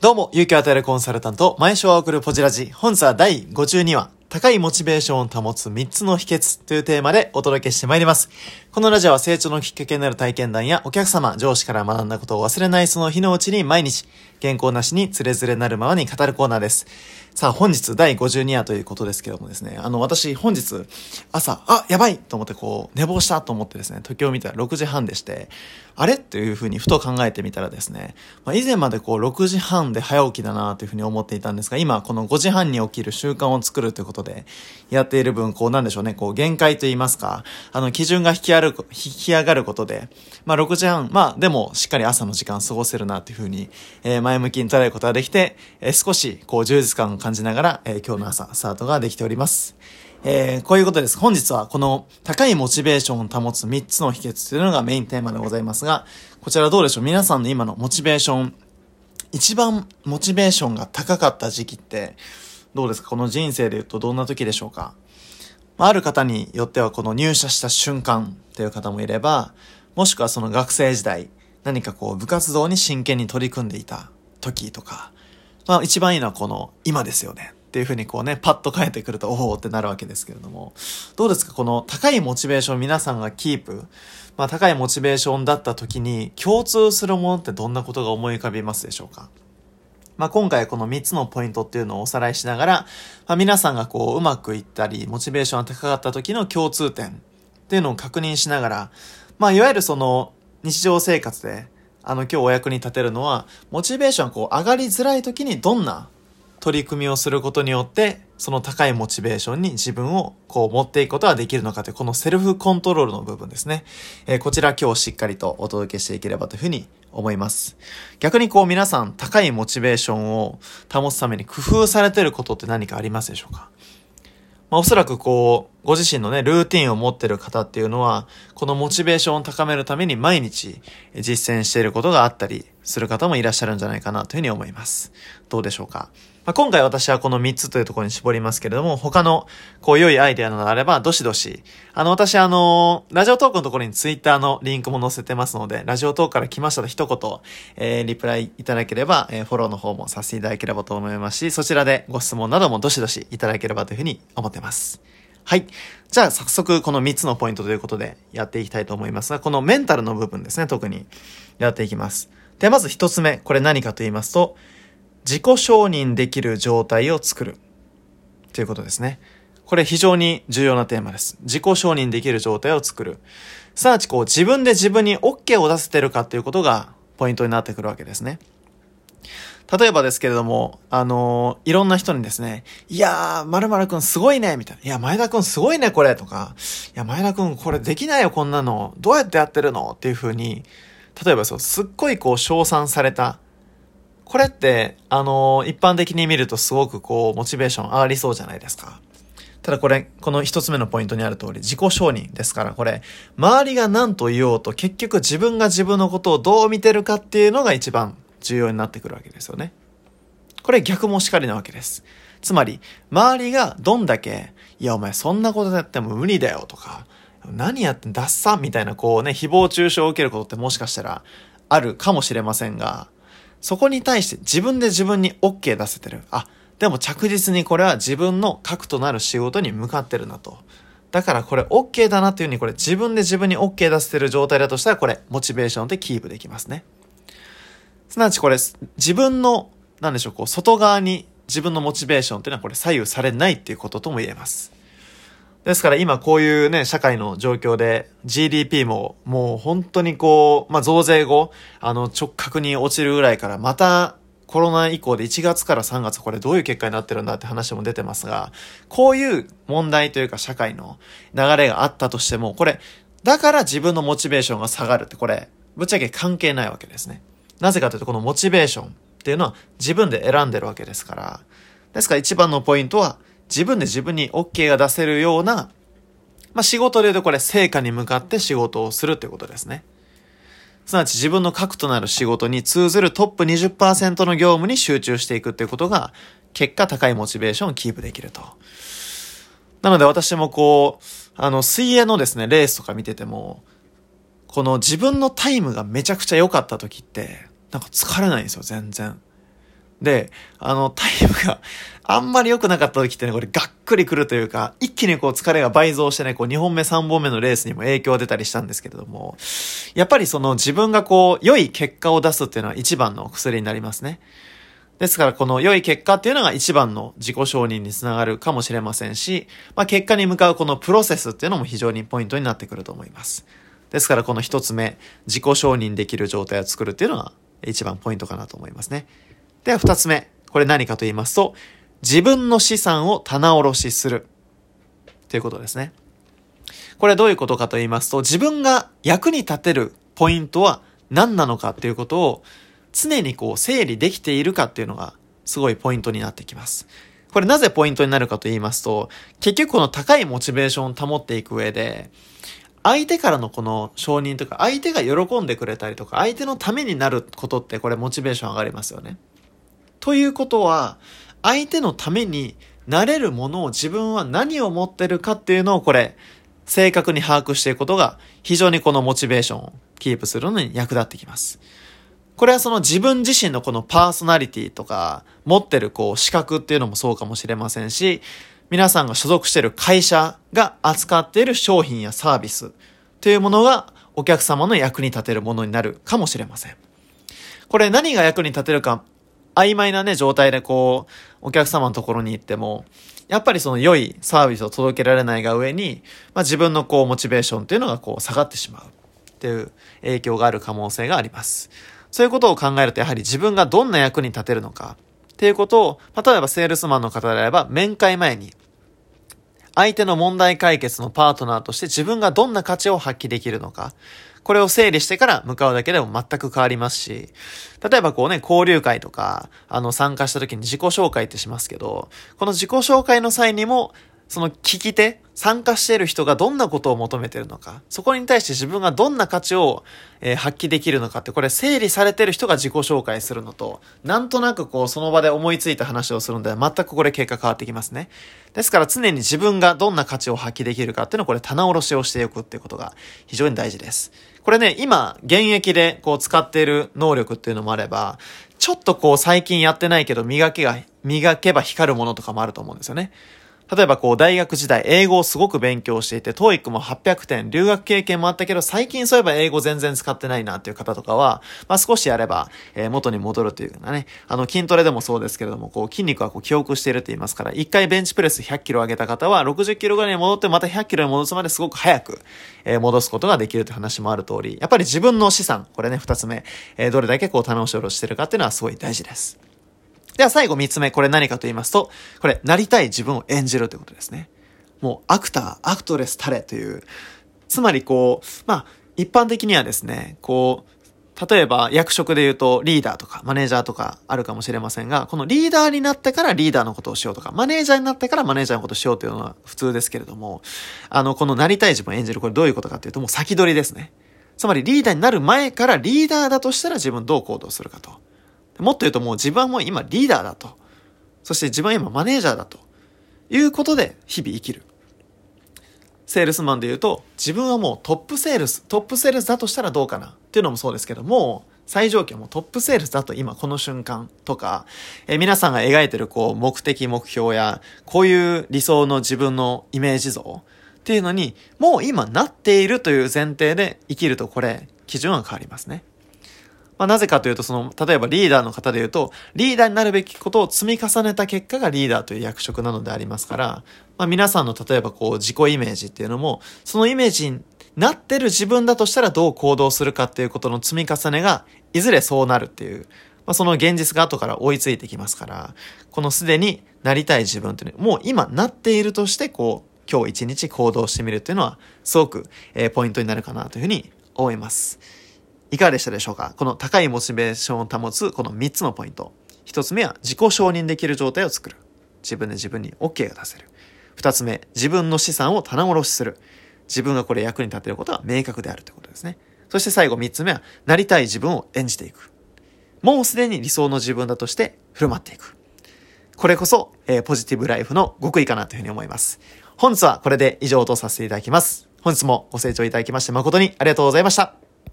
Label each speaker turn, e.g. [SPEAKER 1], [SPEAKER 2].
[SPEAKER 1] どうも、勇気を与えるコンサルタント、毎週送るポジラジ。本日は第52話、高いモチベーションを保つ3つの秘訣というテーマでお届けしてまいります。このラジオは成長のきっかけになる体験談やお客様、上司から学んだことを忘れないその日のうちに毎日、原稿なしにつれづれなるままに語るコーナーです。さあ、本日第52話ということですけどもですね、あの、私、本日、朝、あ、やばいと思ってこう、寝坊したと思ってですね、時を見たら6時半でして、あれ？っていうふうにふと考えてみたらですね、まあ、以前までこう、6時半で早起きだなというふうに思っていたんですが、今、この5時半に起きる習慣を作るということことで、やっている分、こう、なんでしょうね、こう、限界と言いますか、あの、基準が引き上がることで、まあ、6時半、まあ、でも、しっかり朝の時間過ごせるなというふうに、えー、前向きに捉えることができて、えー、少し、こう、充実感を感じながら、えー、今日の朝、スタートができております。えー、こういうことです。本日はこの高いモチベーションを保つ3つの秘訣というのがメインテーマでございますが、こちらどうでしょう？皆さんの今のモチベーション、一番モチベーションが高かった時期って、どうですか？この人生で言うとどんな時でしょうか？ある方によってはこの入社した瞬間っていう方もいれば、もしくはその学生時代、何かこう部活動に真剣に取り組んでいた時とか、まあ一番いいのはこの今ですよね。っていうふうにこうね、パッと変えてくると、おおってなるわけですけれども、どうですか？この高いモチベーション皆さんがキープ、まあ高いモチベーションだった時に共通するものってどんなことが思い浮かびますでしょうか？まあ、今回この3つのポイントっていうのをおさらいしながら、まあ、皆さんがこううまくいったり、モチベーションが高かった時の共通点っていうのを確認しながら、まあ、いわゆるその日常生活で、あの今日お役に立てるのは、モチベーションがこう上がりづらい時にどんな取り組みをすることによって、その高いモチベーションに自分をこう持っていくことができるのかという、このセルフコントロールの部分ですね。えー、こちら今日しっかりとお届けしていければというふうに思います。逆にこう皆さん高いモチベーションを保つために工夫されてることって何かありますでしょうか？まあ、おそらくこう、ご自身のね、ルーティンを持ってる方っていうのは、このモチベーションを高めるために毎日実践していることがあったりする方もいらっしゃるんじゃないかなというふうに思います。どうでしょうか？まあ、今回私はこの3つというところに絞りますけれども、他の、こう、良いアイデアなどあれば、どしどし。あの、私、あの、ラジオトークのところにツイッターのリンクも載せてますので、ラジオトークから来ましたと一言、えー、リプライいただければ、えー、フォローの方もさせていただければと思いますし、そちらでご質問などもどしどしいただければというふうに思ってます。はい。じゃあ、早速、この3つのポイントということで、やっていきたいと思いますが、このメンタルの部分ですね、特に。やっていきます。で、まず1つ目、これ何かと言いますと、自己承認できる状態を作る。ということですね。これ非常に重要なテーマです。自己承認できる状態を作る。すなわちこう自分で自分に OK を出せてるかっていうことがポイントになってくるわけですね。例えばですけれども、あのー、いろんな人にですね、いやー、〇〇くんすごいね、みたいな。いや、前田くんすごいね、これ、とか、いや、前田くんこれできないよ、こんなの。どうやってやってるのっていう風に、例えばそう、すっごいこう、称賛されたこれって、あのー、一般的に見るとすごくこう、モチベーション上がりそうじゃないですか。ただこれ、この一つ目のポイントにある通り、自己承認ですから、これ、周りが何と言おうと、結局自分が自分のことをどう見てるかっていうのが一番重要になってくるわけですよね。これ逆もしかりなわけです。つまり、周りがどんだけ、いやお前そんなことやっても無理だよとか、何やってんだっさみたいなこうね、誹謗中傷を受けることってもしかしたらあるかもしれませんが、そこに対して自分で自分に OK 出せてる。あ、でも着実にこれは自分の核となる仕事に向かってるなと。だからこれ OK だなっていうふうにこれ自分で自分に OK 出せてる状態だとしたらこれモチベーションでキープできますね。すなわちこれ自分の、なんでしょう、こう外側に自分のモチベーションっていうのはこれ左右されないっていうこととも言えます。ですから今こういうね、社会の状況で GDP ももう本当にこう、まあ、増税後、あの直角に落ちるぐらいからまたコロナ以降で1月から3月これどういう結果になってるんだって話も出てますが、こういう問題というか社会の流れがあったとしても、これ、だから自分のモチベーションが下がるってこれ、ぶっちゃけ関係ないわけですね。なぜかというとこのモチベーションっていうのは自分で選んでるわけですから。ですから一番のポイントは自分で自分に OK が出せるような、まあ、仕事で言うとこれ成果に向かって仕事をするということですね。すなわち自分の核となる仕事に通ずるトップ20%の業務に集中していくっていうことが、結果高いモチベーションをキープできると。なので私もこう、あの、水泳のですね、レースとか見てても、この自分のタイムがめちゃくちゃ良かった時って、なんか疲れないんですよ、全然。で、あの、タイムがあんまり良くなかった時ってね、これがっくりくるというか、一気にこう疲れが倍増してね、こう2本目3本目のレースにも影響が出たりしたんですけれども、やっぱりその自分がこう、良い結果を出すっていうのは一番の薬になりますね。ですからこの良い結果っていうのが一番の自己承認につながるかもしれませんし、まあ結果に向かうこのプロセスっていうのも非常にポイントになってくると思います。ですからこの一つ目、自己承認できる状態を作るっていうのが一番ポイントかなと思いますね。では二つ目、これ何かと言いますと、自分の資産を棚卸しする。ということですね。これどういうことかと言いますと、自分が役に立てるポイントは何なのかっていうことを常にこう整理できているかっていうのがすごいポイントになってきます。これなぜポイントになるかと言いますと、結局この高いモチベーションを保っていく上で、相手からのこの承認とか、相手が喜んでくれたりとか、相手のためになることってこれモチベーション上がりますよね。ということは、相手のためになれるものを自分は何を持ってるかっていうのをこれ、正確に把握していくことが非常にこのモチベーションをキープするのに役立ってきます。これはその自分自身のこのパーソナリティとか、持ってるこう資格っていうのもそうかもしれませんし、皆さんが所属している会社が扱っている商品やサービスというものがお客様の役に立てるものになるかもしれません。これ何が役に立てるか曖昧なね、状態でこう、お客様のところに行っても、やっぱりその良いサービスを届けられないが上に、まあ、自分のこう、モチベーションっていうのがこう、下がってしまうっていう影響がある可能性があります。そういうことを考えると、やはり自分がどんな役に立てるのかっていうことを、例えばセールスマンの方であれば、面会前に、相手の問題解決のパートナーとして自分がどんな価値を発揮できるのか、これを整理してから向かうだけでも全く変わりますし、例えばこうね、交流会とか、あの、参加した時に自己紹介ってしますけど、この自己紹介の際にも、その聞き手、参加している人がどんなことを求めているのか、そこに対して自分がどんな価値を、えー、発揮できるのかって、これ整理されている人が自己紹介するのと、なんとなくこうその場で思いついた話をするので全くこれ結果変わってきますね。ですから常に自分がどんな価値を発揮できるかっていうのをこれ棚卸しをしておくっていうことが非常に大事です。これね、今、現役でこう使っている能力っていうのもあれば、ちょっとこう最近やってないけど磨きが、磨けば光るものとかもあると思うんですよね。例えばこう大学時代英語をすごく勉強していて、TOEIC も800点、留学経験もあったけど、最近そういえば英語全然使ってないなっていう方とかは、まあ少しやれば、え、元に戻るというかね、あの筋トレでもそうですけれども、こう筋肉はこう記憶していると言いますから、一回ベンチプレス100キロ上げた方は、60キロぐらいに戻ってまた100キロに戻すまですごく早く、え、戻すことができるという話もある通り、やっぱり自分の資産、これね、二つ目、え、どれだけこう楽しおろしてるかっていうのはすごい大事です。では最後三つ目、これ何かと言いますと、これ、なりたい自分を演じるということですね。もう、アクター、アクトレス、タレという、つまりこう、まあ、一般的にはですね、こう、例えば役職で言うとリーダーとかマネージャーとかあるかもしれませんが、このリーダーになってからリーダーのことをしようとか、マネージャーになってからマネージャーのことをしようというのは普通ですけれども、あの、このなりたい自分を演じる、これどういうことかっていうと、もう先取りですね。つまりリーダーになる前からリーダーだとしたら自分どう行動するかと。もっと言うともう自分はもう今リーダーだと。そして自分は今マネージャーだと。いうことで日々生きる。セールスマンで言うと、自分はもうトップセールス、トップセールスだとしたらどうかなっていうのもそうですけども、最上級もトップセールスだと今この瞬間とか、え、皆さんが描いてるこう目的目標や、こういう理想の自分のイメージ像っていうのに、もう今なっているという前提で生きるとこれ、基準は変わりますね。まあ、なぜかというと、その、例えばリーダーの方で言うと、リーダーになるべきことを積み重ねた結果がリーダーという役職なのでありますから、まあ、皆さんの例えばこう、自己イメージっていうのも、そのイメージになってる自分だとしたらどう行動するかっていうことの積み重ねが、いずれそうなるっていう、まあ、その現実が後から追いついてきますから、このすでになりたい自分っていうのもう今なっているとして、こう、今日一日行動してみるっていうのは、すごく、えー、ポイントになるかなというふうに思います。いかがでしたでしょうか？この高いモチベーションを保つこの3つのポイント。1つ目は自己承認できる状態を作る。自分で自分に OK が出せる。2つ目、自分の資産を棚卸しする。自分がこれ役に立てることは明確であるということですね。そして最後3つ目は、なりたい自分を演じていく。もうすでに理想の自分だとして振る舞っていく。これこそ、えー、ポジティブライフの極意かなというふうに思います。本日はこれで以上とさせていただきます。本日もご清聴いただきまして誠にありがとうございました。